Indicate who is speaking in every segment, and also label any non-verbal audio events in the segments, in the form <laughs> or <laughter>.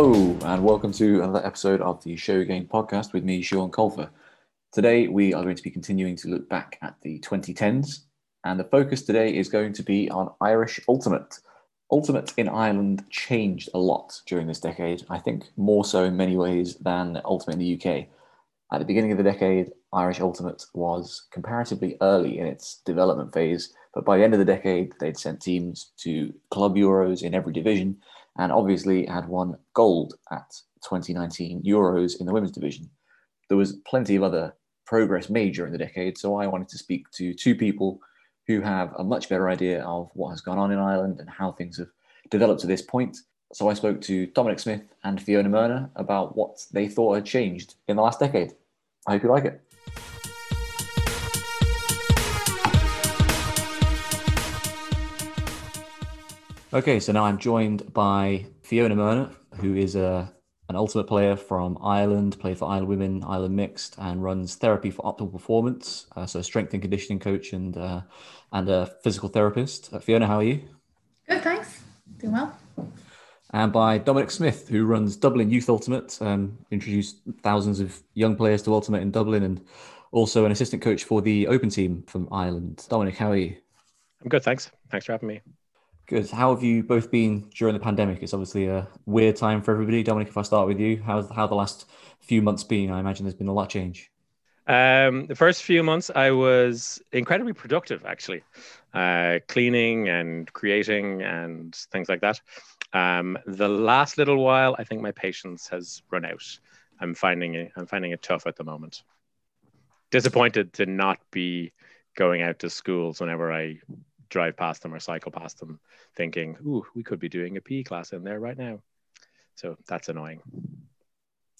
Speaker 1: Hello, and welcome to another episode of the Showgame podcast with me, Sean Colfer. Today, we are going to be continuing to look back at the 2010s, and the focus today is going to be on Irish Ultimate. Ultimate in Ireland changed a lot during this decade, I think more so in many ways than Ultimate in the UK. At the beginning of the decade, Irish Ultimate was comparatively early in its development phase, but by the end of the decade, they'd sent teams to club Euros in every division and obviously had won gold at 2019 Euros in the women's division. There was plenty of other progress made during the decade, so I wanted to speak to two people who have a much better idea of what has gone on in Ireland and how things have developed to this point. So I spoke to Dominick Smyth and Fiona Mernagh about what they thought had changed in the last decade. I hope you like it. Okay, so now I'm joined by Fiona Mernagh, who is a, an ultimate player from Ireland, played for Ireland Women, Ireland Mixed, and runs therapy for optimal performance. Uh, so, strength and conditioning coach and uh, and a physical therapist. Uh, Fiona, how are you?
Speaker 2: Good, thanks. Doing well.
Speaker 1: And by Dominick Smyth, who runs Dublin Youth Ultimate, um, introduced thousands of young players to Ultimate in Dublin, and also an assistant coach for the Open team from Ireland. Dominick, how are you?
Speaker 3: I'm good, thanks. Thanks for having me.
Speaker 1: Good. How have you both been during the pandemic? It's obviously a weird time for everybody. Dominick, if I start with you, how's how the last few months been? I imagine there's been a lot of change.
Speaker 3: Um, the first few months, I was incredibly productive, actually, uh, cleaning and creating and things like that. Um, the last little while, I think my patience has run out. I'm finding it. I'm finding it tough at the moment. Disappointed to not be going out to schools whenever I drive past them or cycle past them thinking, ooh, we could be doing a PE class in there right now. So that's annoying.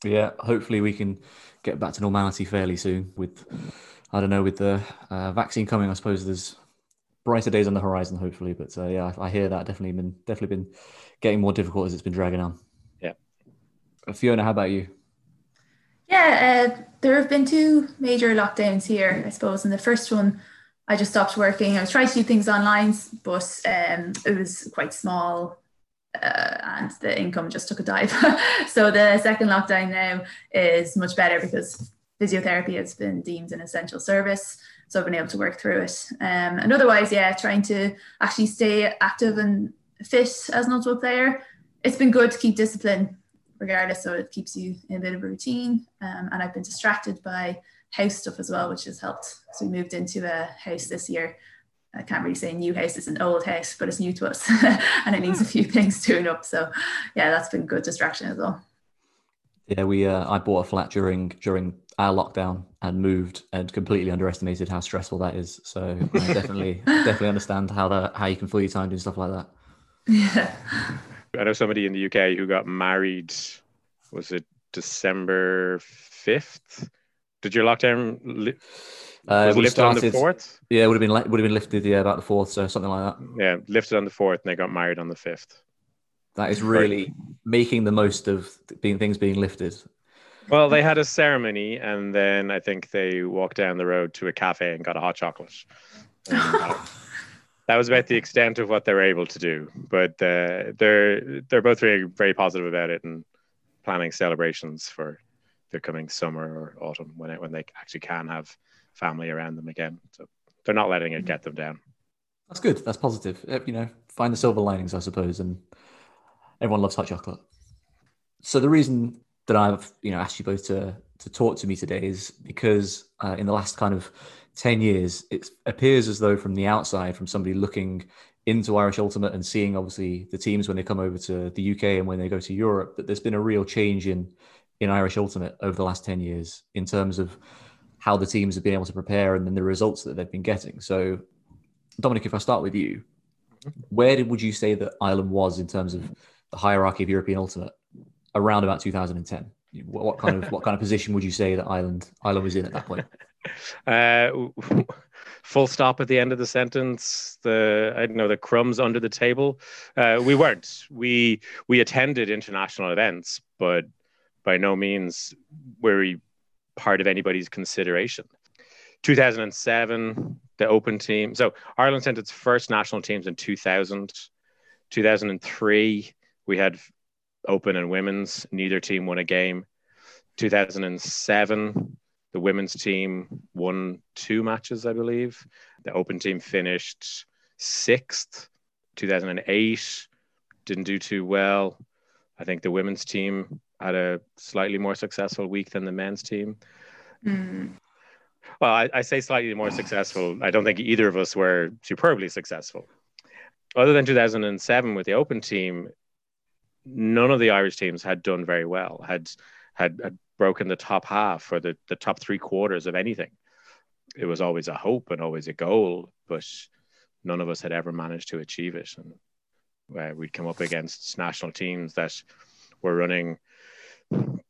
Speaker 1: Yeah, hopefully we can get back to normality fairly soon with, I don't know, with the uh, vaccine coming, I suppose there's brighter days on the horizon, hopefully. But uh, yeah, I, I hear that definitely been, definitely been getting more difficult as it's been dragging on.
Speaker 3: Yeah.
Speaker 1: Uh, Fiona, how about you?
Speaker 2: Yeah, uh, there have been two major lockdowns here, I suppose. And the first one, I just stopped working. I was trying to do things online, but um, it was quite small uh, and the income just took a dive. <laughs> so the second lockdown now is much better because physiotherapy has been deemed an essential service. So I've been able to work through it. Um, and otherwise, yeah, trying to actually stay active and fit as an ultimate player. It's been good to keep discipline regardless. So it keeps you in a bit of a routine. Um, and I've been distracted by house stuff as well, which has helped. So we moved into a house this year. I can't really say new house, it's an old house, but it's new to us <laughs> and it needs a few things doing up. So yeah, that's been good distraction as well.
Speaker 1: Yeah, we uh, I bought a flat during during our lockdown and moved and completely underestimated how stressful that is. So I <laughs> definitely definitely understand how that how you can fill your time doing stuff like that.
Speaker 2: Yeah.
Speaker 3: I know somebody in the UK who got married was it December 5th did your lockdown li-
Speaker 1: uh,
Speaker 3: was lifted started, on the fourth?
Speaker 1: Yeah, it would have been would have been lifted yeah about the fourth, so something like that.
Speaker 3: Yeah, lifted on the fourth, and they got married on the fifth.
Speaker 1: That is really right. making the most of being things being lifted.
Speaker 3: Well, they had a ceremony, and then I think they walked down the road to a cafe and got a hot chocolate. <laughs> that was about the extent of what they were able to do. But uh, they're they're both very very positive about it and planning celebrations for the coming summer or autumn when it, when they actually can have family around them again. So they're not letting it get them down.
Speaker 1: That's good. That's positive. You know, find the silver linings, I suppose. And everyone loves hot chocolate. So the reason that I've you know asked you both to to talk to me today is because uh, in the last kind of ten years, it appears as though from the outside, from somebody looking into Irish Ultimate and seeing obviously the teams when they come over to the UK and when they go to Europe, that there's been a real change in in Irish Ultimate over the last 10 years in terms of how the teams have been able to prepare and then the results that they've been getting. So, Dominick, if I start with you, where did, would you say that Ireland was in terms of the hierarchy of European Ultimate around about 2010? What, kind of what kind of position would you say that Ireland Ireland was in at that point? <laughs>
Speaker 3: Uh, full stop at the end of the sentence. The I don't know the crumbs under the table. Uh, we weren't. We we attended international events, but by no means were we part of anybody's consideration. 2007, the Open team. So Ireland sent its first national teams in 2000. 2003, we had Open and women's, neither team won a game. 2007, the women's team won two matches, I believe. The Open team finished sixth. 2008 didn't do too well. I think the women's team had a slightly more successful week than the men's team.
Speaker 2: Mm.
Speaker 3: Well, I, I, say slightly more successful. I don't think either of us were superbly successful. Other than 2007 with the Open team, none of the Irish teams had done very well, had had, had broken the top half or the, the top three quarters of anything. It was always a hope and always a goal, but none of us had ever managed to achieve it. And uh, we'd come up against national teams that were running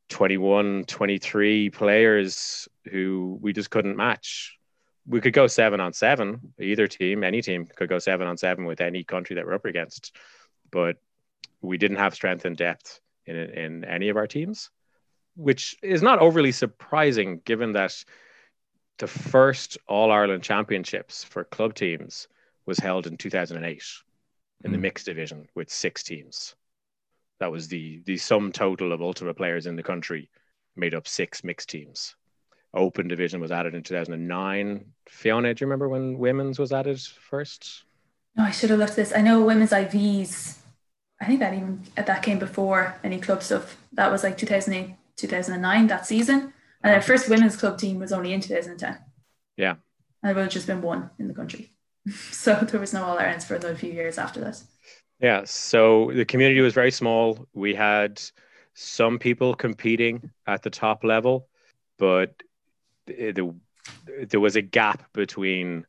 Speaker 3: 21, 23 players who we just couldn't match. We could go seven on seven, either team, any team could go seven on seven with any country that we're up against. But we didn't have strength and depth in, in any of our teams, which is not overly surprising given that the first All Ireland Championships for club teams was held in 2008 in mm. the hmm. mixed division with six teams. That was the the sum total of ultimate players in the country made up six mixed teams. Open division was added in 2009. Fiona, do you remember when women's was added first?
Speaker 2: No, I should have looked this. I know women's IVs. I think that even that came before any club stuff. That was like 2008, 2009 that season. And the first women's club team was only in 2010.
Speaker 3: Yeah.
Speaker 2: And it would have just been one in the country. <laughs> so there was no All Irelands for another few years after that.
Speaker 3: Yeah, so the community was very small. We had some people competing at the top level, but the, there was a gap between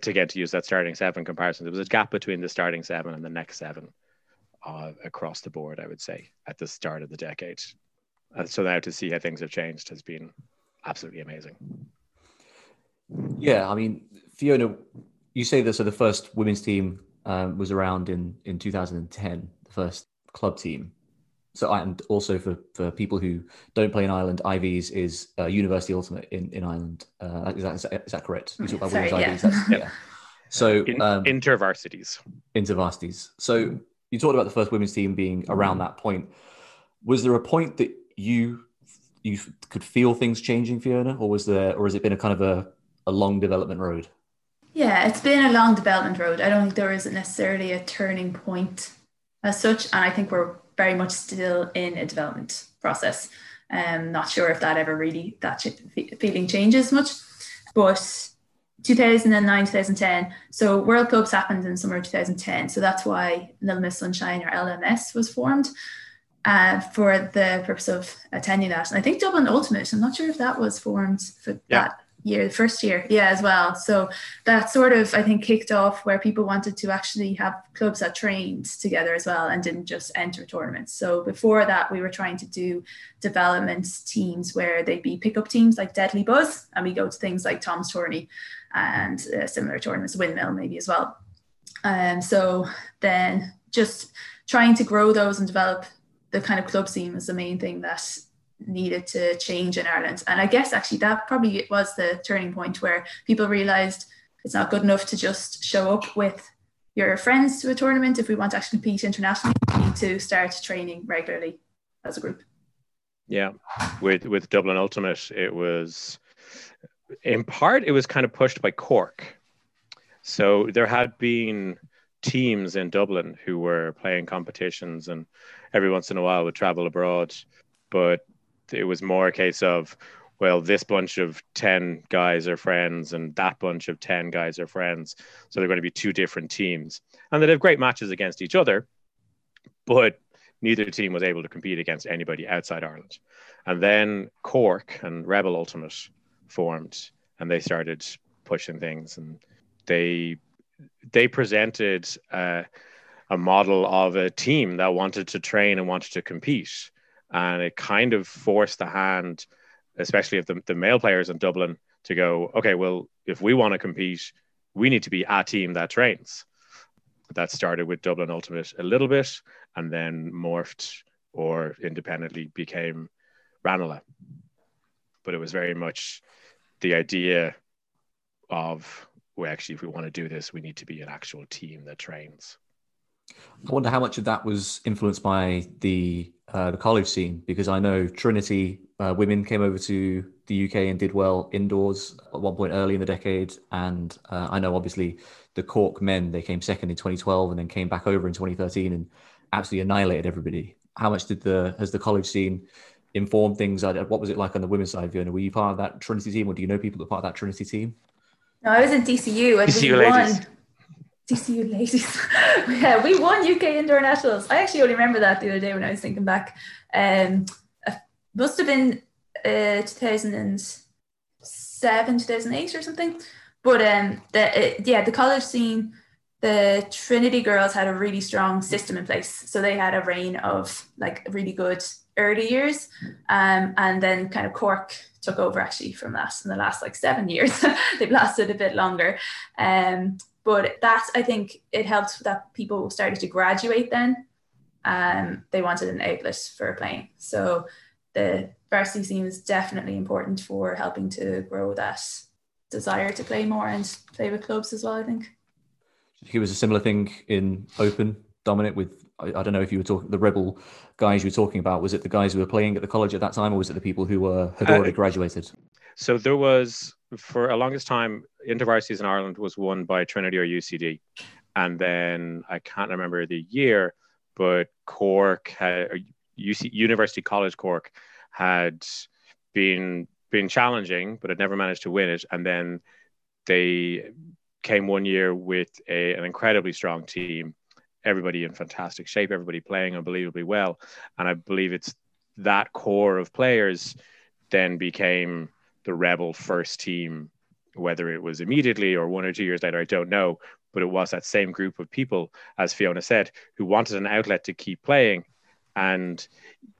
Speaker 3: to get to use that starting seven comparison. There was a gap between the starting seven and the next seven uh, across the board. I would say at the start of the decade. So now to see how things have changed has been absolutely amazing.
Speaker 1: Yeah, I mean, Fiona, you say that so the first women's team um, was around in in 2010, the first club team. So and also for for people who don't play in Ireland, IVs is uh, University Ultimate in in Ireland. Uh, is that is that, is that correct?
Speaker 2: You talk about Sorry, yeah. IVs.
Speaker 3: yeah. <laughs> So um, intervarsities.
Speaker 1: Intervarsities. So you talked about the first women's team being around that point. Was there a point that you you could feel things changing, Fiona, or was there, or has it been a kind of a, a long development road?
Speaker 2: Yeah, it's been a long development road. I don't think there is necessarily a turning point as such, and I think we're very much still in a development process. I'm um, not sure if that ever really that feeling changes much, but 2009 2010 so world clubs happened in summer 2010 so that's why little miss sunshine or lms was formed uh, for the purpose of attending that and i think dublin ultimate i'm not sure if that was formed for yeah. that year, the first year, yeah, as well. So that sort of, I think, kicked off where people wanted to actually have clubs that trained together as well and didn't just enter tournaments. So before that, we were trying to do development teams where they'd be pickup teams like Deadly Buzz, and we go to things like Tom's Tourney and uh, similar tournaments, Windmill maybe as well. And um, so then just trying to grow those and develop the kind of club scene was the main thing that needed to change in Ireland. And I guess actually that probably was the turning point where people realized it's not good enough to just show up with your friends to a tournament. If we want to actually compete internationally, we need to start training regularly as a group.
Speaker 3: Yeah, with with Dublin Ultimate, it was in part it was kind of pushed by Cork. So there had been teams in Dublin who were playing competitions and every once in a while would travel abroad. But it was more a case of well this bunch of 10 guys are friends and that bunch of 10 guys are friends so they're going to be two different teams. And they'd have great matches against each other but neither team was able to compete against anybody outside ireland. And then cork and rebel ultimate formed and they started pushing things and they they presented uh, a model of a team that wanted to train and wanted to compete and it kind of forced the hand, especially of the, the male players in Dublin, to go, okay, well, if we want to compete, we need to be a team that trains. That started with Dublin Ultimate a little bit, and then morphed or independently became Ranelagh. But it was very much the idea of, well, actually, if we want to do this, we need to be an actual team that trains.
Speaker 1: I wonder how much of that was influenced by the uh, the college scene because I know Trinity uh, women came over to the UK and did well indoors at one point early in the decade, and uh, I know obviously the Cork men they came second in 2012 and then came back over in 2013 and absolutely annihilated everybody. How much did the has the college scene inform things? What was it like on the women's side, Fiona? Were you part of that Trinity team, or do you know people that are part of that Trinity team?
Speaker 2: No, I was in DCU. I
Speaker 3: DCU ladies.
Speaker 2: DCU ladies. <laughs> yeah, we won UK indoor nationals. I actually only remember that the other day when I was thinking back. Um, must have been uh, 2007, 2008 or something. But um, the, uh, yeah, the college scene, the Trinity girls had a really strong system in place. So they had a reign of like really good early years. Um, and then kind of Cork took over actually from that in the last like seven years. <laughs> They've lasted a bit longer. Um, but that I think it helped that people started to graduate then. Um, they wanted an outlet for playing. So the varsity scene is definitely important for helping to grow that desire to play more and play with clubs as well, I think.
Speaker 1: It was a similar thing in Open, Dominick, with I, I, don't know if you were talking the rebel guys you were talking about. Was it the guys who were playing at the college at that time, or was it the people who were had already uh, graduated?
Speaker 3: So there was for a longest time, intervarsities in Ireland was won by Trinity or UCD, and then I can't remember the year, but Cork had UC, University College Cork had been been challenging, but had never managed to win it, and then they came one year with a, an incredibly strong team everybody in fantastic shape, everybody playing unbelievably well. And I believe it's that core of players then became the Rebel first team, whether it was immediately or one or two years later, I don't know. But it was that same group of people, as Fiona said, who wanted an outlet to keep playing. And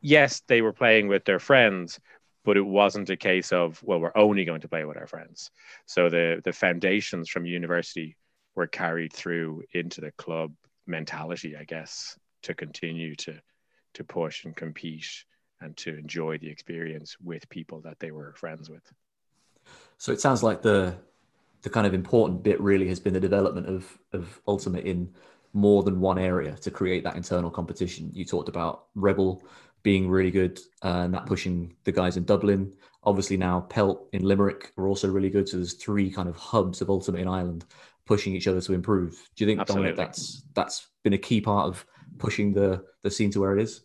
Speaker 3: yes, they were playing with their friends, but it wasn't a case of, well, we're only going to play with our friends. So the the foundations from university were carried through into the club mentality, I guess, to continue to to push and compete and to enjoy the experience with people that they were friends with.
Speaker 1: So it sounds like the the kind of important bit really has been the development of of Ultimate in more than one area to create that internal competition. You talked about Rebel being really good uh, and that pushing the guys in Dublin. Obviously now Pelt in Limerick are also really good. So there's three kind of hubs of Ultimate in Ireland pushing each other to improve. Do you think. Dominick that's that's been a key part of pushing the the scene to where it is?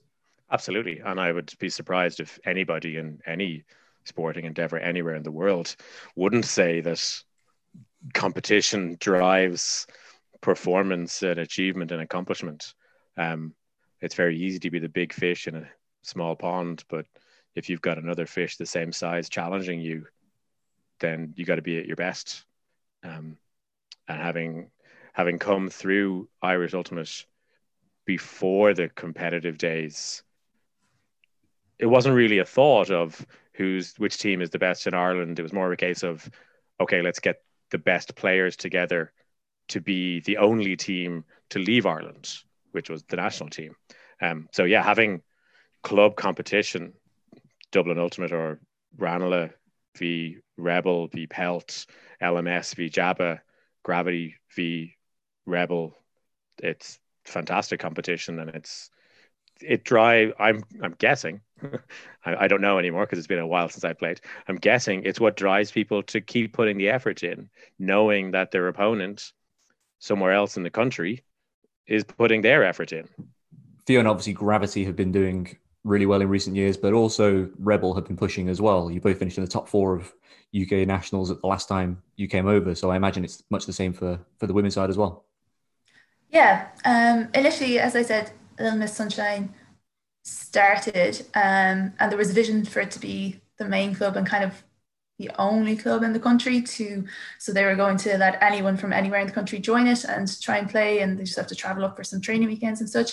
Speaker 3: Absolutely, and I would be surprised if anybody in any sporting endeavor anywhere in the world wouldn't say that competition drives performance and achievement and accomplishment. Um, it's very easy to be the big fish in a small pond, but if you've got another fish the same size challenging you, then you got to be at your best. Um, and having having come through Irish Ultimate before the competitive days, it wasn't really a thought of who's which team is the best in Ireland. It was more of a case of, okay, let's get the best players together to be the only team to leave Ireland, which was the national team. Um, so yeah, having club competition, Dublin Ultimate or Ranelagh v Rebel v Pelt, LMS v Jabba, Gravity v Rebel. It's fantastic competition, and it's it drive. I'm I'm guessing. <laughs> I, I don't know anymore because it's been a while since I played. I'm guessing it's what drives people to keep putting the effort in, knowing that their opponent somewhere else in the country is putting their effort in.
Speaker 1: Fiona, obviously, Gravity have been doing really well in recent years, but also Rebel have been pushing as well. You both finished in the top four of UK nationals at the last time you came over. So I imagine it's much the same for for the women's side as well.
Speaker 2: Yeah, um, initially, as I said, Little Miss Sunshine started, um, and there was a vision for it to be the main club and kind of the only club in the country to so they were going to let anyone from anywhere in the country join it and try and play and they just have to travel up for some training weekends and such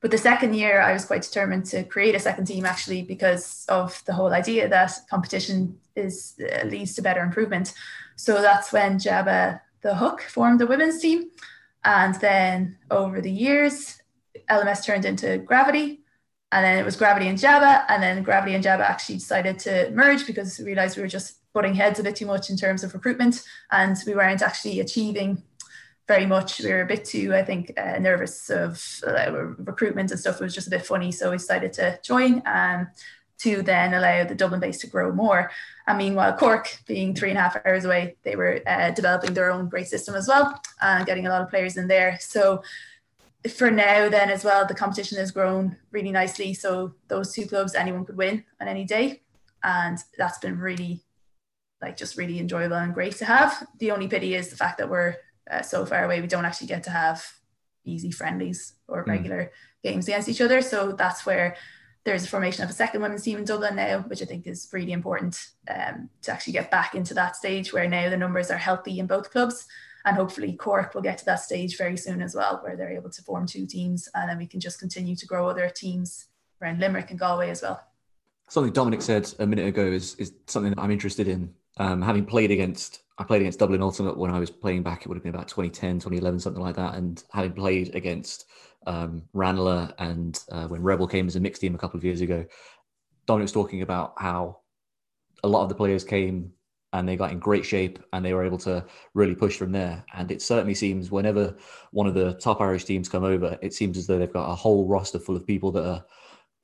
Speaker 2: but the second year, I was quite determined to create a second team actually because of the whole idea that competition is uh, leads to better improvement. So that's when Jabba the Hook formed the women's team. And then over the years, LMS turned into Gravity. And then it was Gravity and Jabba. And then Gravity and Jabba actually decided to merge because we realized we were just butting heads a bit too much in terms of recruitment. And we weren't actually achieving very much. We were a bit too, I think, uh, nervous of uh, recruitment and stuff. It was just a bit funny, so we decided to join um, to then allow the Dublin base to grow more. And meanwhile, Cork, being three and a half hours away, they were uh, developing their own great system as well and getting a lot of players in there. So for now, then as well, the competition has grown really nicely. So those two clubs, anyone could win on any day, and that's been really, like, just really enjoyable and great to have. The only pity is the fact that we're uh, so far away, we don't actually get to have easy friendlies or hmm. regular mm. games against each other. So that's where there's a formation of a second women's team in Dublin now, which I think is really important um, to actually get back into that stage where now the numbers are healthy in both clubs. And hopefully Cork will get to that stage very soon as well, where they're able to form two teams and then we can just continue to grow other teams around Limerick and Galway as well.
Speaker 1: Something Dominick said a minute ago is, is something that I'm interested in. Um, having played against I played against Dublin Ultimate when I was playing back. It would have been about 2010, 2011, something like that. And having played against um, Ranelagh and uh, when Rebel came as a mixed team a couple of years ago, Dominick was talking about how a lot of the players came and they got in great shape and they were able to really push from there. And it certainly seems whenever one of the top Irish teams come over, it seems as though they've got a whole roster full of people that are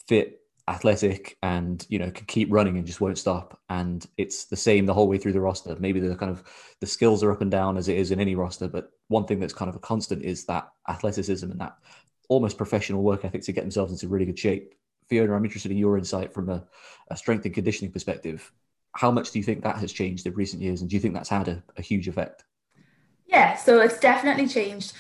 Speaker 1: fit athletic and you know can keep running and just won't stop. And it's the same the whole way through the roster. Maybe the kind of the skills are up and down as it is in any roster but one thing that's kind of a constant is that athleticism and that almost professional work ethic to get themselves into really good shape. Fiona i'm interested in your insight from a, a strength and conditioning perspective how much do you think that has changed in recent years and do you think that's had a, a huge effect?
Speaker 2: Yeah so it's definitely changed.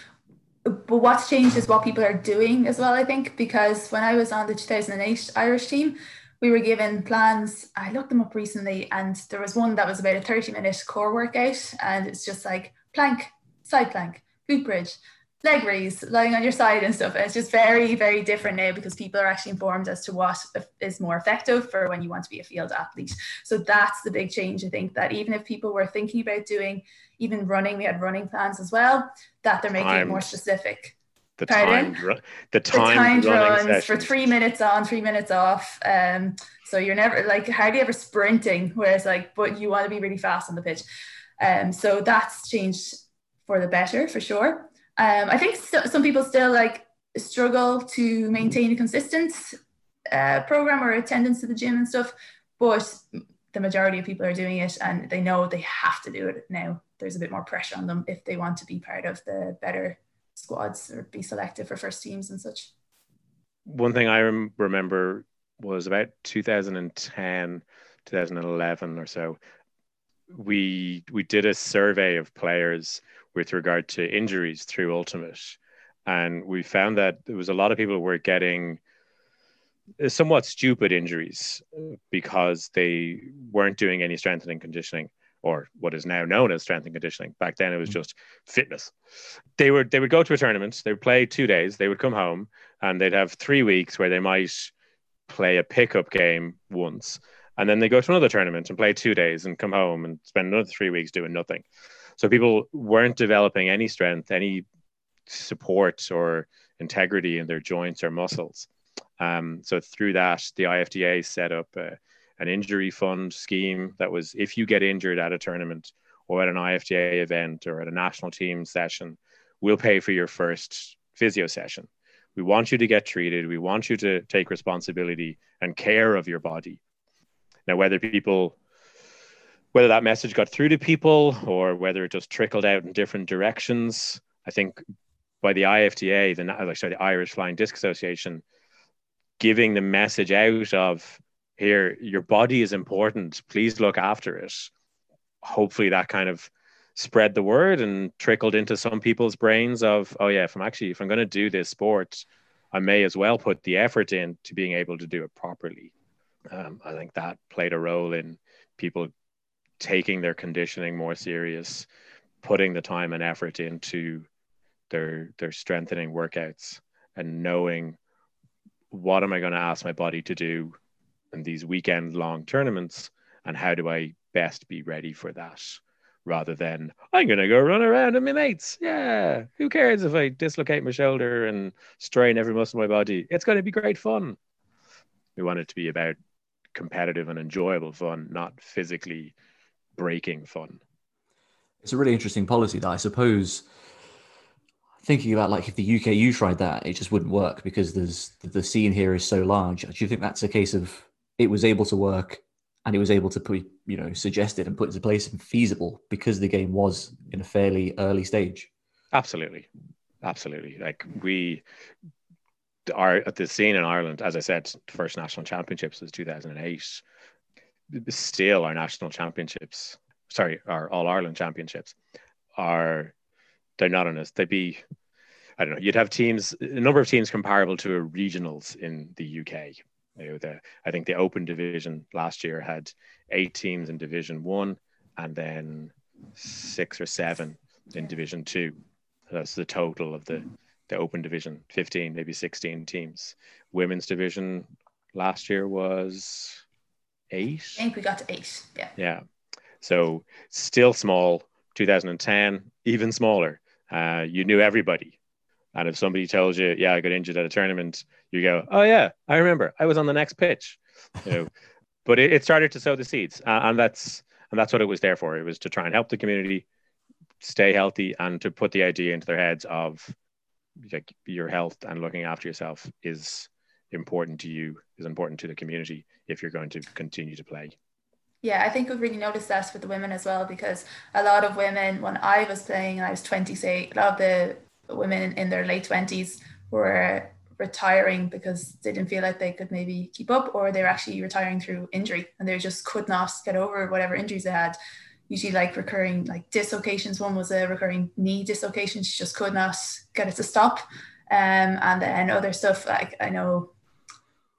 Speaker 2: But what's changed is what people are doing as well, I think, because when I was on the 2008 Irish team, we were given plans. I looked them up recently, and there was one that was about a 30 minute core workout, and it's just like plank, side plank, glute bridge, leg raise, lying on your side and stuff. And it's just very, very different now because people are actually informed as to what is more effective for when you want to be a field athlete. So that's the big change. I think that even if people were thinking about doing even running, we had running plans as well, that they're making it more specific.
Speaker 3: The time, the time,
Speaker 2: the runs sessions. for three minutes on, three minutes off. Um, so you're never like hardly ever sprinting, whereas like, but you want to be really fast on the pitch. Um, so that's changed for the better for sure. Um, I think st- some people still like struggle to maintain a consistent uh, program or attendance to the gym and stuff, but the majority of people are doing it and they know they have to do it now there's a bit more pressure on them if they want to be part of the better squads or be selected for first teams and such.
Speaker 3: One thing I rem- remember was about 2010, 2011 or so. We we did a survey of players with regard to injuries through Ultimate, and we found that there was a lot of people were getting somewhat stupid injuries because they weren't doing any strengthening conditioning or what is now known as strength and conditioning. Back then, it was mm-hmm. just fitness. They would they would go to a tournament. They would play two days. They would come home and they'd have three weeks where they might play a pickup game once, and then they go to another tournament and play two days and come home and spend another three weeks doing nothing. So people weren't developing any strength, any support or integrity in their joints or muscles. Um, so through that, the IFDA set up. A, an injury fund scheme that was if you get injured at a tournament or at an IFDA event or at a national team session, we'll pay for your first physio session. We want you to get treated. We want you to take responsibility and care of your body. Now, whether people, whether that message got through to people or whether it just trickled out in different directions, I think by the IFDA, the, sorry, the Irish Flying Disc Association, giving the message out of here your body is important. Please look after it. Hopefully that kind of spread the word and trickled into some people's brains of oh yeah if i'm actually if i'm going to do this sport i may as well put the effort in to being able to do it properly. Um, i think that played a role in people taking their conditioning more serious putting the time and effort into their their strengthening workouts and knowing what am i going to ask my body to do in these weekend long tournaments and how do I best be ready for that rather than I'm going to go run around with my mates. Yeah, who cares if I dislocate my shoulder and strain every muscle in my body? It's going to be great fun. We want it to be about competitive and enjoyable fun, not physically breaking fun.
Speaker 1: It's a really interesting policy that I suppose thinking about like if the UKU tried that, it just wouldn't work because there's the scene here is so large. Do you think that's a case of it was able to work and it was able to put you know suggested and put into place and feasible because the game was in a fairly early stage?
Speaker 3: Absolutely, absolutely. Like we are at the scene in Ireland, as I said, first national championships was 2008. Still, our national championships, sorry, our All Ireland championships are they're not on us. They'd be, I don't know, you'd have teams, a number of teams comparable to a regionals in the UK. You know, the, I think the Open Division last year had eight teams in Division One, and then six or seven in Division Two. That's the total of the the Open Division, fifteen, maybe sixteen teams. Women's Division last year was eight.
Speaker 2: I think we got to eight. Yeah.
Speaker 3: Yeah. So still small. 2010, even smaller uh, you knew everybody. And if somebody tells you, yeah, I got injured at a tournament, you go, oh yeah, I remember. I was on the next pitch. You know, <laughs> but it, it, started to sow the seeds, uh, and that's and that's what it was there for. It was to try and help the community stay healthy and to put the idea into their heads of like your health and looking after yourself is important to you, is important to the community if you're going to continue to play.
Speaker 2: Yeah, I think we've really noticed that with the women as well because a lot of women, when I was playing and I was 20, say, a lot of the women in their late 20s were retiring because they didn't feel like they could maybe keep up or they were actually retiring through injury and they just could not get over whatever injuries they had usually like recurring like dislocations one was a recurring knee dislocation she just could not get it to stop um, and then other stuff like i know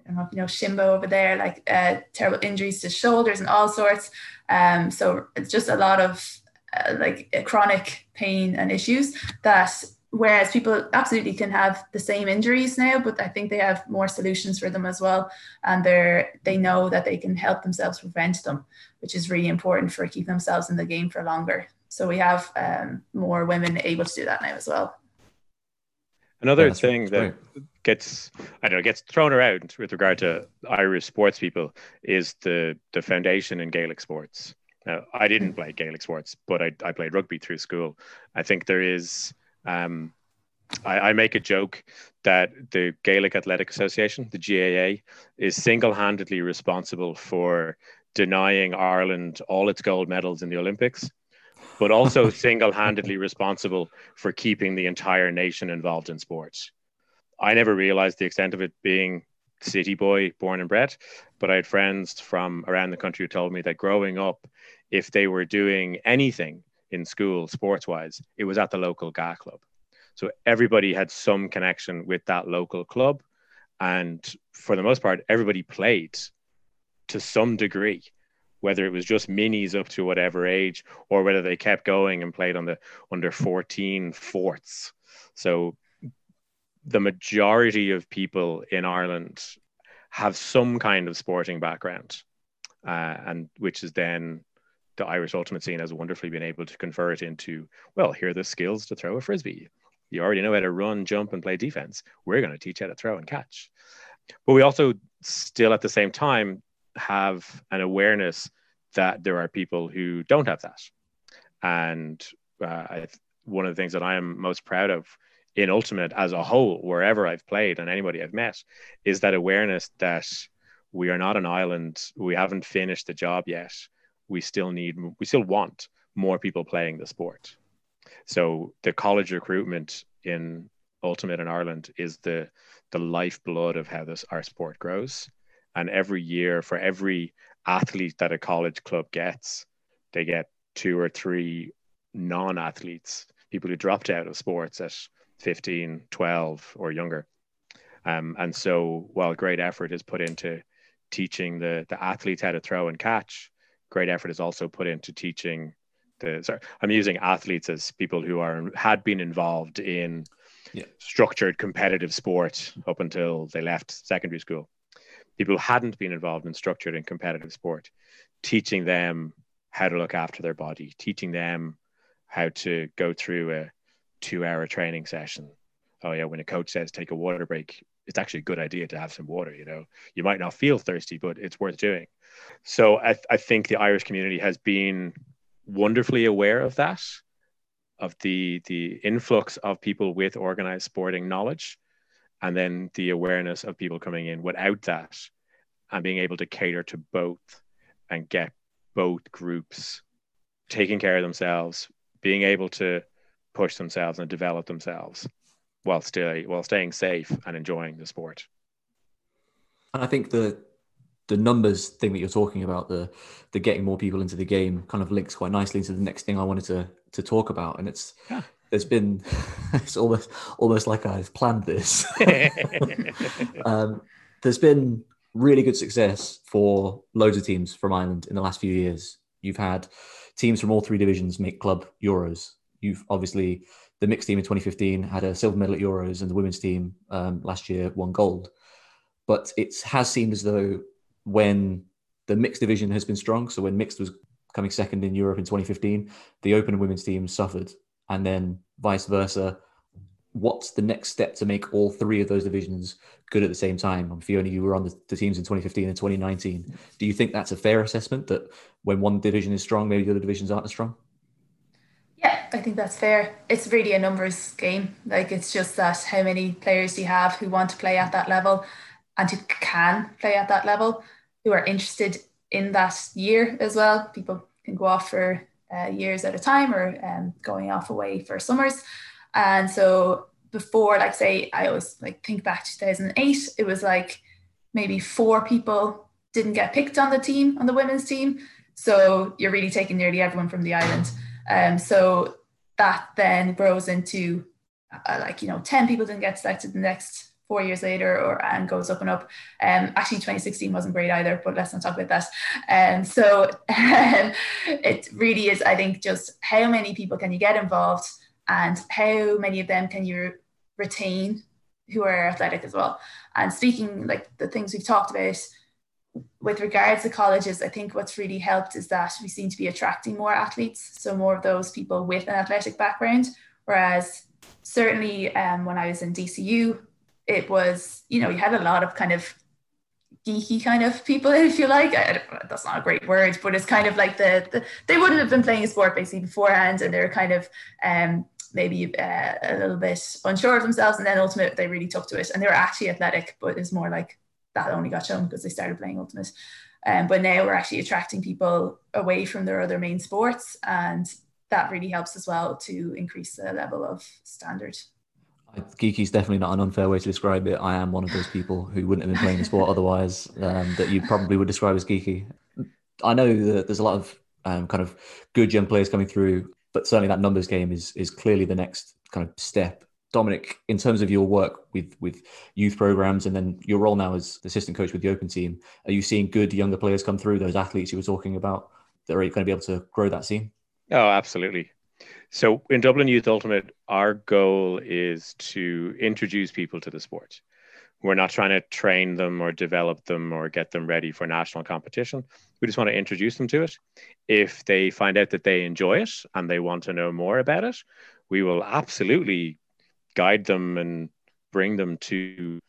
Speaker 2: I don't know if you know Shimbo over there, like uh, terrible injuries to shoulders and all sorts. Um, so it's just a lot of uh, like chronic pain and issues that whereas people absolutely can have the same injuries now but i think they have more solutions for them as well. And they're they know that they can help themselves prevent them which is really important for keeping themselves in the game for longer. So we have um, more women able to do that now as well
Speaker 3: Another yeah, thing that gets I don't know gets thrown around with regard to Irish sports people is the the foundation in Gaelic sports. Now, I didn't play Gaelic sports, but I, I played rugby through school. I think there is. Um, I, I make a joke that the Gaelic Athletic Association, the GAA, is single-handedly responsible for denying Ireland all its gold medals in the Olympics but also <laughs> single-handedly responsible for keeping the entire nation involved in sports. I never realized the extent of it being city boy born and bred, but I had friends from around the country who told me that growing up, if they were doing anything in school sports-wise, it was at the local GAA club. So everybody had some connection with that local club. And for the most part, everybody played to some degree whether it was just minis up to whatever age or whether they kept going and played on the under 14 forts. So the majority of people in Ireland have some kind of sporting background, uh, and which is then the Irish ultimate scene has wonderfully been able to convert into well, here are the skills to throw a frisbee. You already know how to run, jump, and play defense. We're going to teach you how to throw and catch. But we also still at the same time have an awareness that there are people who don't have that. And uh, one of the things that I am most proud of in Ultimate as a whole, wherever I've played and anybody I've met, is that awareness that we are not an island. We haven't finished the job yet. We still need, we still want more people playing the sport. So the college recruitment in Ultimate in Ireland is the the lifeblood of how this our sport grows. And every year, for every athlete that a college club gets, they get two or three non athletes, people who dropped out of sports at 15, 12, or younger. Um, and so, while great effort is put into teaching the, the athletes how to throw and catch, great effort is also put into teaching the. Sorry, I'm using athletes as people who are had been involved in yeah. structured competitive sport up until they left secondary school people who hadn't been involved in structured and competitive sport, teaching them how to look after their body, teaching them how to go through a two hour training session. Oh, yeah, when a coach says take a water break, it's actually a good idea to have some water. You know, you might not feel thirsty, but it's worth doing. So I, I think the Irish community has been wonderfully aware of that. of the the influx of people with organized sporting knowledge and then the awareness of people coming in without that and being able to cater to both and get both groups taking care of themselves being able to push themselves and develop themselves while still while staying safe and enjoying the sport.
Speaker 1: And i think the the numbers thing that you're talking about the the getting more people into the game kind of links quite nicely into the next thing i wanted to to talk about. And it's yeah there's been <laughs> it's almost almost like I've planned this. <laughs> um, there's been really good success for loads of teams from Ireland in the last few years. You've had teams from all three divisions make club Euros. You've obviously the mixed team in 2015 had a silver medal at Euros, and the women's team um, last year won gold. But it has seemed as though when the mixed division has been strong, so when mixed was coming second in Europe in 2015, the open and women's team suffered and then vice versa. What's the next step to make all three of those divisions good at the same time? Fiona, you were on the, the teams in 2015 and 2019. Do you think that's a fair assessment that when one division is strong, maybe the other divisions aren't as strong?
Speaker 2: Yeah, I think that's fair. It's really a numbers game. Like it's just that how many players do you have who want to play at that level and who can play at that level, who are interested in that year as well. People can go off for uh, years at a time or um, going off away for summers. And so before, like say, I always like think back to 2008, it was like maybe four people didn't get picked on the team, on the women's team. So you're really taking nearly everyone from the island. Um, so that then grows into uh, like, you know, 10 people didn't get selected the next four years later or and goes up and up. Um, actually 2016 wasn't great either, but let's not talk about that. And um, so <laughs> um, it really is, I think, just how many people can you get involved and how many of them can you retain who are athletic as well. And speaking like the things we've talked about with regards to colleges, I think what's really helped is that we seem to be attracting more athletes. So more of those people with an athletic background. Whereas certainly um, when I was in DCU, it was, you know, you had a lot of kind of geeky kind of people, <laughs> if you like. I, that's not a great word, but it's kind of like the, the, they wouldn't have been playing a sport basically beforehand, and they're kind of um, maybe uh, a little bit unsure of themselves, and then ultimately they really took to it, and they were actually athletic, but it's more like that only got shown because they started playing ultimate. Um, but now we're actually attracting people away from their other main sports, and that really helps as well to increase the level of standard.
Speaker 1: Geeky is definitely not an unfair way to describe it. I am one of those people who wouldn't have been playing the sport otherwise, um, that you probably would describe as geeky. I know that there's a lot of um, kind of good young players coming through, but certainly that numbers game is is clearly the next kind of step. Dominick, in terms of your work with with youth programs and then your role now as assistant coach with the Open team, are you seeing good younger players come through? Those athletes you were talking about that are going to be able to grow that scene?
Speaker 3: Oh, absolutely. So in Dublin Youth Ultimate, our goal is to introduce people to the sport. We're not trying to train them or develop them or get them ready for national competition. We just want to introduce them to it. If they find out that they enjoy it and they want to know more about it, we will absolutely guide them and bring them to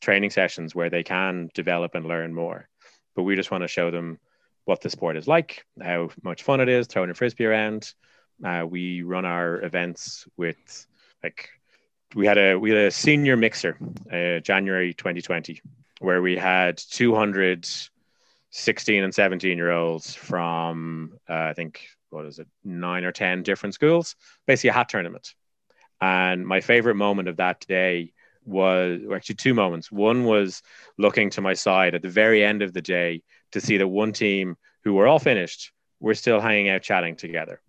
Speaker 3: training sessions where they can develop and learn more. But we just want to show them what the sport is like, how much fun it is, throwing a frisbee around, uh, we run our events with like we had a we had a senior mixer, uh, January 2020, where we had 200 16 and 17 year olds from uh, I think what is it nine or ten different schools, basically a hat tournament. And my favorite moment of that day was actually two moments. One was looking to my side at the very end of the day to see that one team who were all finished were still hanging out chatting together.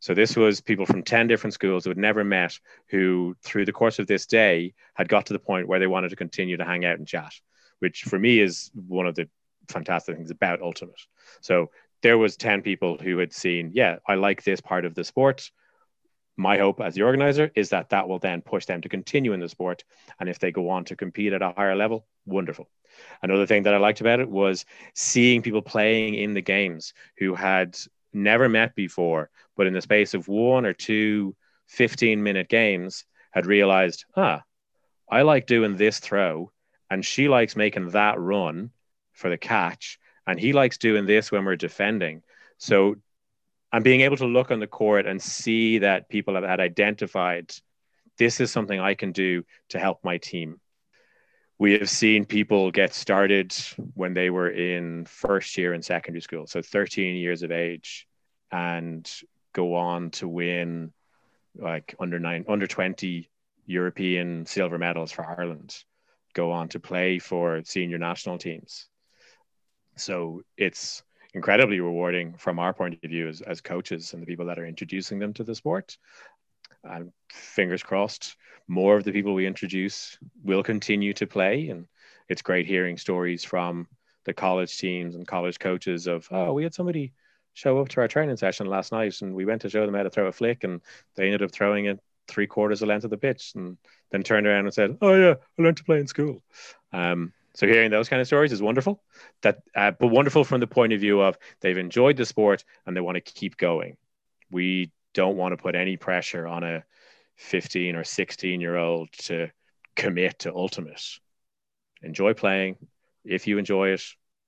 Speaker 3: So this was people from 10 different schools who had never met, who through the course of this day had got to the point where they wanted to continue to hang out and chat, which for me is one of the fantastic things about Ultimate. So there was 10 people who had seen, yeah, I like this part of the sport. My hope as the organizer is that that will then push them to continue in the sport. And if they go on to compete at a higher level, wonderful. Another thing that I liked about it was seeing people playing in the games who had never met before, but in the space of one or two 15 minute games, had realized, ah, I like doing this throw, and she likes making that run for the catch, and he likes doing this when we're defending. So and being able to look on the court and see that people have had identified this is something I can do to help my team. We have seen people get started when they were in first year in secondary school, so 13 years of age, and go on to win like under nine, under 20 European silver medals for Ireland, go on to play for senior national teams. So it's incredibly rewarding from our point of view as, as coaches and the people that are introducing them to the sport. And fingers crossed, more of the people we introduce will continue to play. And it's great hearing stories from the college teams and college coaches of, oh, we had somebody show up to our training session last night and we went to show them how to throw a flick and they ended up throwing it three quarters the length of the pitch and then turned around and said, oh yeah, I learned to play in school. Um, so hearing those kind of stories is wonderful. That, uh, but wonderful from the point of view of they've enjoyed the sport and they want to keep going. We don't want to put any pressure on a 15 or 16 year old to commit to ultimate. Enjoy playing. If you enjoy it,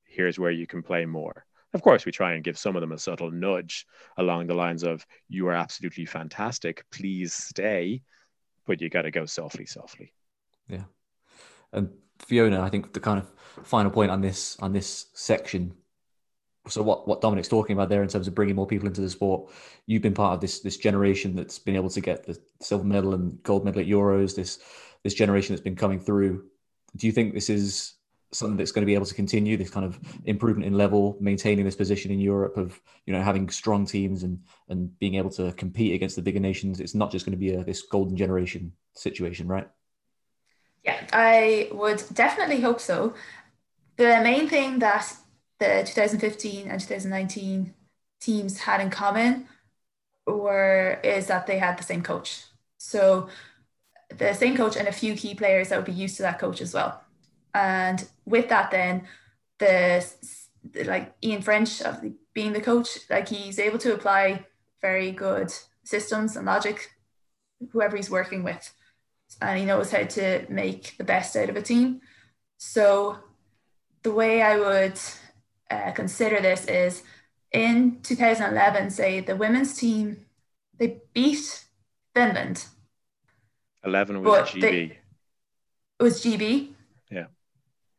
Speaker 3: here's where you can play more. Of course, we try and give some of them a subtle nudge along the lines of, you are absolutely fantastic. Please stay. But you got to go softly, softly.
Speaker 1: Yeah. And Fiona, I think the kind of final point on this on this section. So what what Dominick's talking about there in terms of bringing more people into the sport, you've been part of this this generation that's been able to get the silver medal and gold medal at Euros. This this generation that's been coming through. Do you think this is something that's going to be able to continue this kind of improvement in level, maintaining this position in Europe of you know having strong teams and and being able to compete against the bigger nations. It's not just going to be a, this golden generation situation, right?
Speaker 2: Yeah, I would definitely hope so. The main thing that the 2015 and 2019 teams had in common were is that they had the same coach. So the same coach and a few key players that would be used to that coach as well. And with that, then the like Ian French of the, being the coach, like he's able to apply very good systems and logic, whoever he's working with, and he knows how to make the best out of a team. So the way I would uh, consider this is in 2011, say the women's team, they beat Finland.
Speaker 3: 11 was GB. They,
Speaker 2: it was GB. Yeah.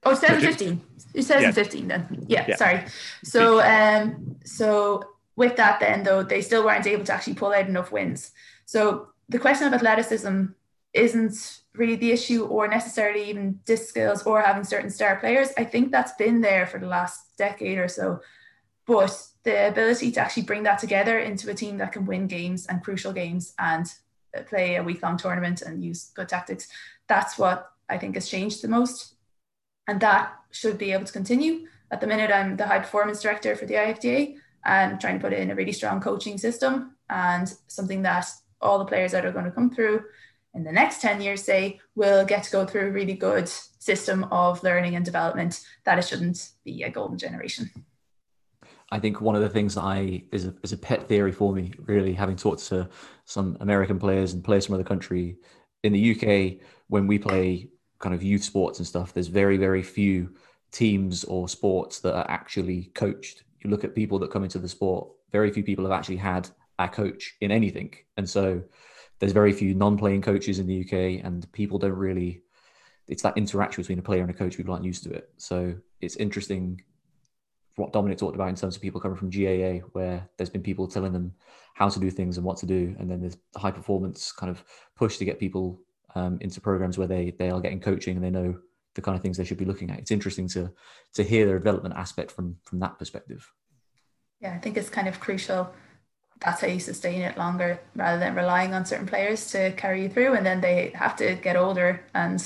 Speaker 2: Oh, 2015. 2015 yeah. then. Yeah, yeah, sorry. So um so with that then though they still weren't able to actually pull out enough wins. So the question of athleticism isn't really the issue or necessarily even disc skills or having certain star players. I think that's been there for the last decade or so. But the ability to actually bring that together into a team that can win games and crucial games and play a week long tournament and use good tactics, that's what I think has changed the most and that should be able to continue. At the minute, I'm the high performance director for the IFDA and trying to put in a really strong coaching system and something that all the players that are going to come through in the next 10 years, say, will get to go through a really good system of learning and development, that it shouldn't be a golden generation.
Speaker 1: I think one of the things that I is a, is a pet theory for me, really, having talked to some American players and players from other country in the UK, when we play kind of youth sports and stuff, there's very, very few teams or sports that are actually coached. You look at people that come into the sport, very few people have actually had a coach in anything. And so there's very few non-playing coaches in the UK and people don't really it's that interaction between a player and a coach people aren't used to it. So it's interesting what Dominick talked about in terms of people coming from GAA, where there's been people telling them how to do things and what to do, and then there's the high performance kind of push to get people um, into programs where they they are getting coaching and they know the kind of things they should be looking at. It's interesting to to hear the development aspect from from that perspective.
Speaker 2: Yeah, I think it's kind of crucial. That's how you sustain it longer, rather than relying on certain players to carry you through, and then they have to get older and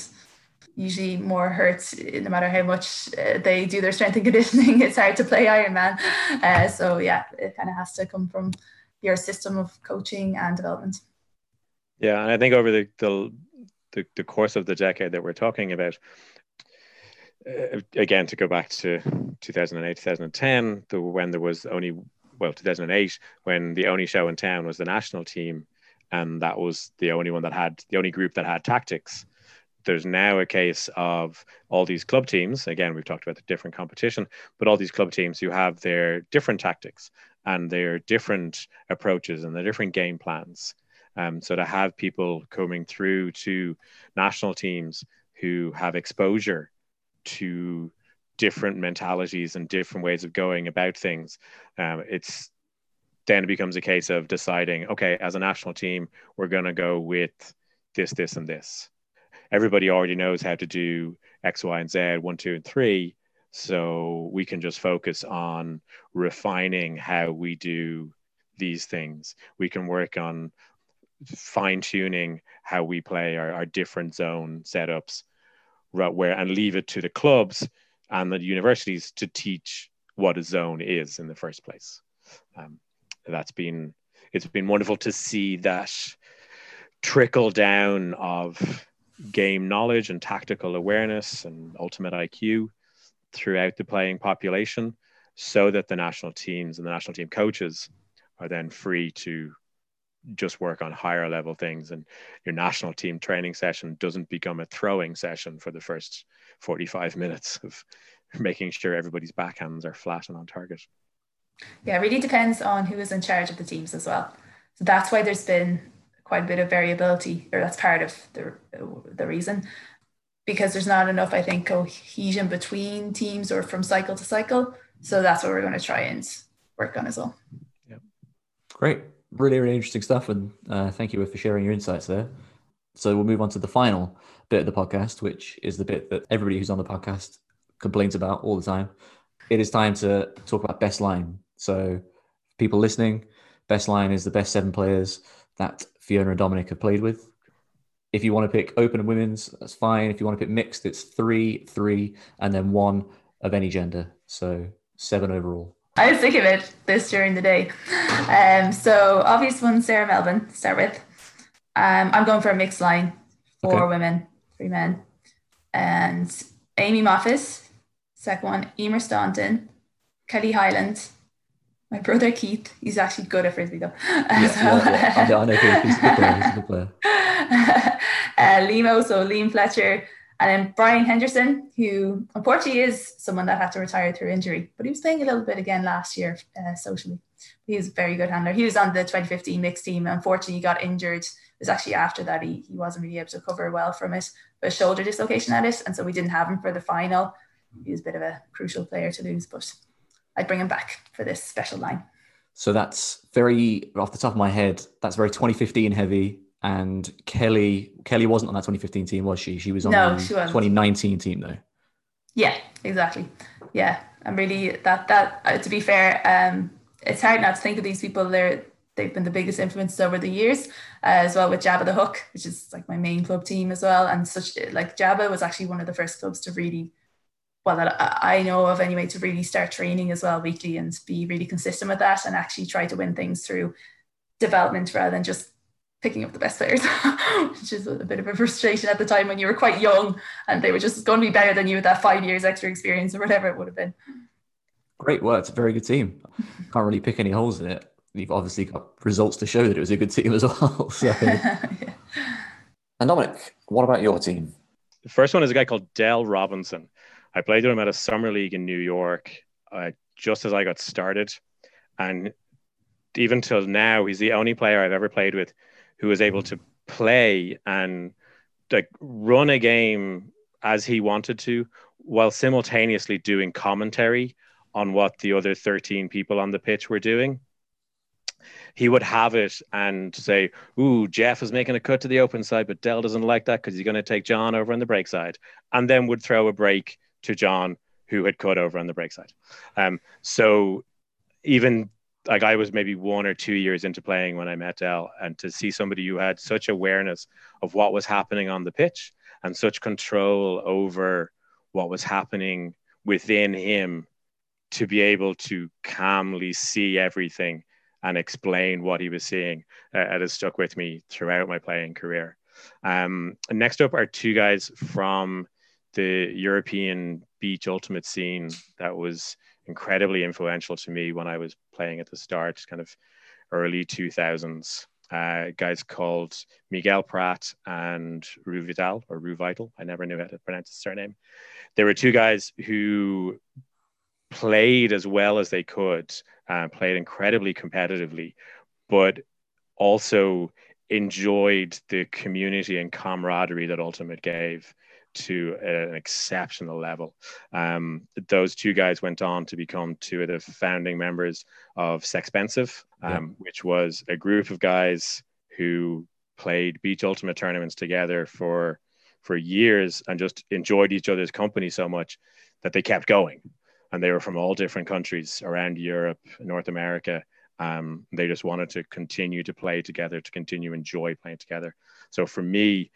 Speaker 2: usually more hurts no matter how much uh, they do their strength and <laughs> conditioning it's hard to play ironman uh, so yeah it kind of has to come from your system of coaching and development.
Speaker 3: Yeah and i think over the, the the, the course of the decade that we're talking about, uh, again, to go back to 2008, 2010, the, when there was only, well, 2008, when the only show in town was the national team, and that was the only one that had, the only group that had tactics. There's now a case of all these club teams. Again, we've talked about the different competition, but all these club teams who have their different tactics. and their different approaches and their different game plans. Um, so to have people coming through to national teams who have exposure to different mentalities and different ways of going about things, um, it's then it becomes a case of deciding, okay, as a national team, we're going to go with this, this, and this. Everybody already knows how to do X, Y, and Z, one, two, and three. So we can just focus on refining how we do these things. We can work on fine tuning how we play our, our different zone setups right where and leave it to the clubs and the universities to teach what a zone is in the first place. Um, that's been it's been wonderful to see that trickle down of game knowledge and tactical awareness and ultimate iq throughout the playing population so that the national teams and the national team coaches are then free to just work on higher level things and your national team training session doesn't become a throwing session for the first 45 minutes of <laughs> making sure everybody's backhands are flat and on target.
Speaker 2: Yeah it really depends on who is in charge of the teams as well. So that's why there's been quite a bit of variability or that's part of the, the reason. Because there's not enough i think cohesion between teams or from cycle to cycle. So that's what we're going to try and work on as well.
Speaker 1: Yeah great really, really interesting stuff. And uh, thank you for sharing your insights there. So we'll move on to the final bit of the podcast, which is the bit that everybody who's on the podcast complains about all the time. It is time to talk about best line. So, people listening, best line is the best seven players that Fiona and Dominick have played with. If you want to pick open and women's, that's fine. If you want to pick mixed, it's three, three, and then one of any gender. So seven overall.
Speaker 2: I was thinking of it this during the day. Um, so obvious one, Sarah Melvin, start with. Um, I'm going for a mixed line, four okay. women, three men. And Amy Moffat, second one, Emer Staunton, Kelly Hyland, my brother Keith, he's actually good at frisbee though. Yeah, so, yeah, yeah. I know he's a good player. He's a good player. <laughs> uh, Limo, so Liam Fletcher, and then Brian Henderson, who unfortunately is someone that had to retire through injury, but he was playing a little bit again last year uh, socially. He was a very good handler. He was on the 2015 mixed team. Unfortunately, he got injured. It was actually after that he, he wasn't really able to cover well from it, but shoulder dislocation at it. And so we didn't have him for the final. He was a bit of a crucial player to lose, but I'd bring him back for this special line.
Speaker 1: So that's very, off the top of my head, that's very 2015 heavy and Kelly Kelly wasn't on that 2015 team, was she? She was on no, the 2019 team though.
Speaker 2: Yeah, exactly. Yeah, I'm really that that uh, to be fair, um, it's hard not to think of these people. They're they've been the biggest influences over the years, uh, as well with Jabba the Huck, which is like my main club team as well. And such like Jabba was actually one of the first clubs to really, well, that I know of anyway, to really start training as well weekly and be really consistent with that and actually try to win things through development rather than just picking up the best players, <laughs> which is a bit of a frustration at the time when you were quite young and they were just going to be better than you with that five years extra experience or whatever it would have been.
Speaker 1: Great work. It's a very good team. Can't really pick any holes in it. You've obviously got results to show that it was a good team as well. <laughs> So. <laughs> yeah. And Dominick, what about your team?
Speaker 3: The first one is a guy called Dell Robinson. I played with him at a summer league in New York uh, just as I got started. And even till now, he's the only player I've ever played with who was able to play and like run a game as he wanted to while simultaneously doing commentary on what the other 13 people on the pitch were doing he would have it and say, Ooh, Jeff is making a cut to the open side, but Dell doesn't like that because he's going to take John over on the break side. And then would throw a break to John, who had cut over on the break side. Um, so even like I was maybe one or two years into playing when I met Dell, and to see somebody who had such awareness of what was happening on the pitch and such control over what was happening within him to be able to calmly see everything and explain what he was seeing uh, it has stuck with me throughout my playing career. Um, next up are two guys from the European beach ultimate scene that was incredibly influential to me when I was playing at the start, kind of early 2000s. Uh, guys called Miguel Prat and Rue Vidal or Rue Vital. I never knew how to pronounce his surname. There were two guys who played as well as they could, uh, played incredibly competitively, but also enjoyed the community and camaraderie that Ultimate gave to an exceptional level. Um, those two guys went on to become two of the founding members of Sexpensive, um, yeah. which was a group of guys who played beach ultimate tournaments together for for years and just enjoyed each other's company so much that they kept going. And they were from all different countries around Europe, North America. Um, they just wanted to continue to play together, to continue enjoy playing together. So for me,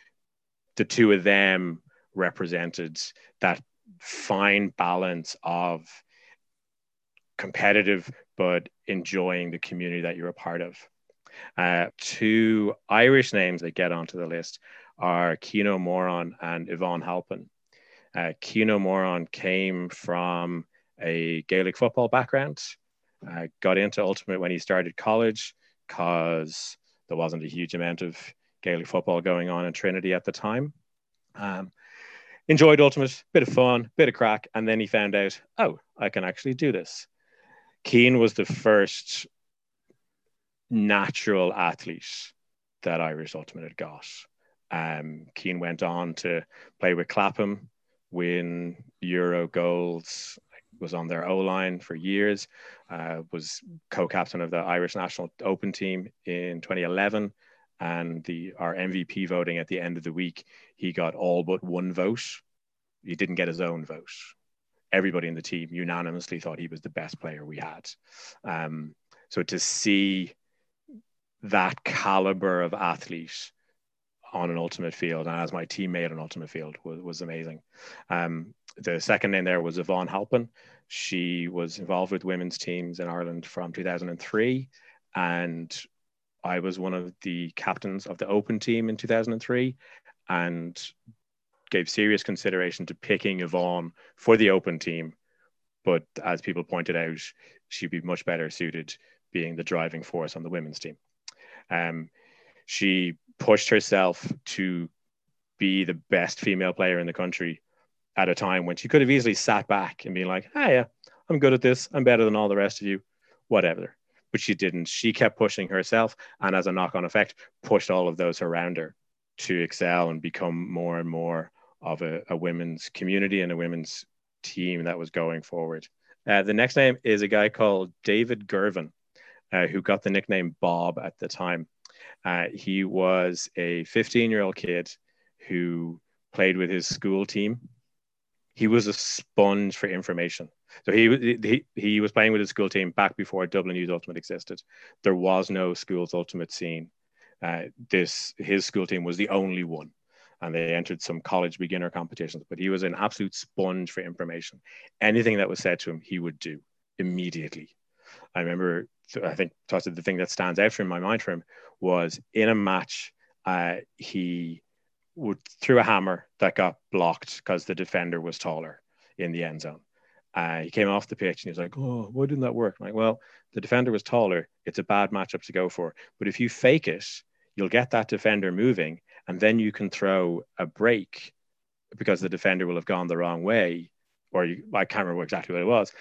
Speaker 3: the two of them represented that fine balance of competitive but enjoying the community that you're a part of. Uh, two Irish names that get onto the list are Cian Moran and Yvonne Halpin. Uh, Cian Moran came from a Gaelic football background, uh, got into Ultimate when he started college because there wasn't a huge amount of Gaelic football going on in Trinity at the time. Um, enjoyed Ultimate, bit of fun, bit of crack, and then he found out, oh, I can actually do this. Cian was the first natural athlete that Irish Ultimate had got. Um, Cian went on to play with Clapham, win Euro golds, was on their O line for years, uh, was co captain of the Irish National Open team in 2011. And the our MVP voting at the end of the week, he got all but one vote. He didn't get his own vote. Everybody in the team unanimously thought he was the best player we had. Um, so to see that caliber of athlete on an ultimate field and as my teammate on ultimate field was, was amazing. Um, the second name there was Yvonne Halpin. She was involved with women's teams in Ireland from 2003 and I was one of the captains of the open team in 2003 and gave serious consideration to picking Yvonne for the open team. But as people pointed out, she'd be much better suited being the driving force on the women's team. Um, she pushed herself to be the best female player in the country at a time when she could have easily sat back and been like, "Ah, yeah, I'm good at this. I'm better than all the rest of you, whatever." But she didn't. She kept pushing herself, and as a knock-on effect, pushed all of those around her to excel and become more and more of a, a women's community and a women's team that was going forward. Uh, the next name is a guy called David Girvan uh, who got the nickname Bob at the time. Uh, he was a 15 year old kid who played with his school team. He was a sponge for information. So he, he, he was playing with his school team back before Dublin Youth Ultimate existed. There was no schools ultimate scene. Uh, this his school team was the only one, and they entered some college beginner competitions. But he was an absolute sponge for information. Anything that was said to him, he would do immediately. I remember I think the thing that stands out in my mind for him was in a match, uh, he would threw a hammer that got blocked because the defender was taller in the end zone. Uh, he came off the pitch and he was like, "Oh, why didn't that work?" I'm like, well, the defender was taller. It's a bad matchup to go for. But if you fake it, you'll get that defender moving, and then you can throw a break because the defender will have gone the wrong way, or you, I can't remember exactly what it was.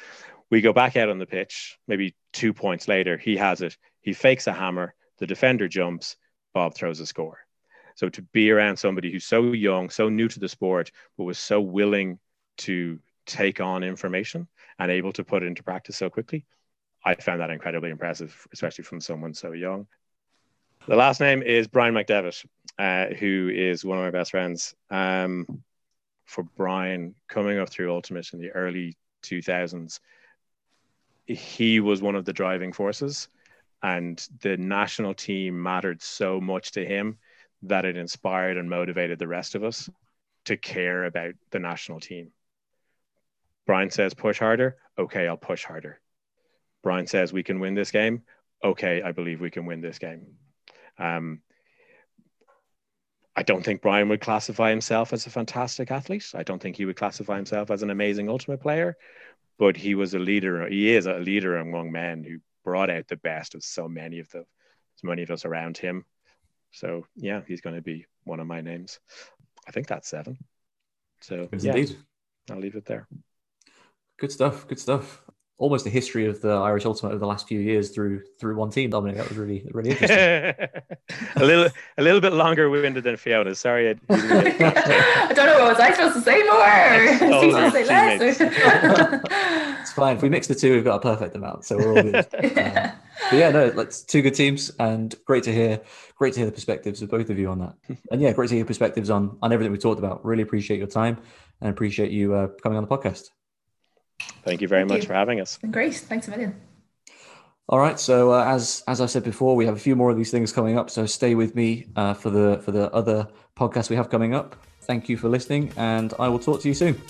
Speaker 3: We go back out on the pitch, maybe two points later, he has it. He fakes a hammer, the defender jumps, Bob throws a score. So to be around somebody who's so young, so new to the sport, but was so willing to take on information and able to put it into practice so quickly, I found that incredibly impressive, especially from someone so young. The last name is Brian McDevitt, uh, who is one of my best friends. Um, for Brian, coming up through Ultimate in the early 2000s, he was one of the driving forces and the national team mattered so much to him that it inspired and motivated the rest of us to care about the national team. Brian says, push harder. Okay, I'll push harder. Brian says, we can win this game. Okay, I believe we can win this game. Um, I don't think Brian would classify himself as a fantastic athlete. I don't think he would classify himself as an amazing ultimate player, but he was a leader. He is a leader among men who brought out the best of so many of the so many of us around him. So yeah, he's going to be one of my names. I think that's seven. So
Speaker 1: yeah, indeed.
Speaker 3: I'll leave it there.
Speaker 1: Good stuff. Good stuff. Almost a history of the Irish Ultimate over the last few years through through one team. Dominick, that was really really interesting. <laughs>
Speaker 3: a little a little bit longer winded than Fiona. Sorry, I, <laughs>
Speaker 2: I don't know what was I supposed to say more.
Speaker 3: Oh,
Speaker 2: supposed to say less. <laughs>
Speaker 1: it's fine. If we mix the two, we've got a perfect amount, so we're all good. Um, but yeah, no, let's two good teams, and great to hear. Great to hear the perspectives of both of you on that, <laughs> and yeah, great to hear your perspectives on on everything we talked about. Really appreciate your time and appreciate you uh, coming on the podcast.
Speaker 3: Thank you very
Speaker 2: Thank
Speaker 3: much
Speaker 2: you.
Speaker 3: for having us.
Speaker 2: Great. Thanks a million.
Speaker 1: All right, so uh, as as I said before, we have a few more of these things coming up. So stay with me uh, for the for the other podcasts we have coming up. Thank you for listening, and I will talk to you soon.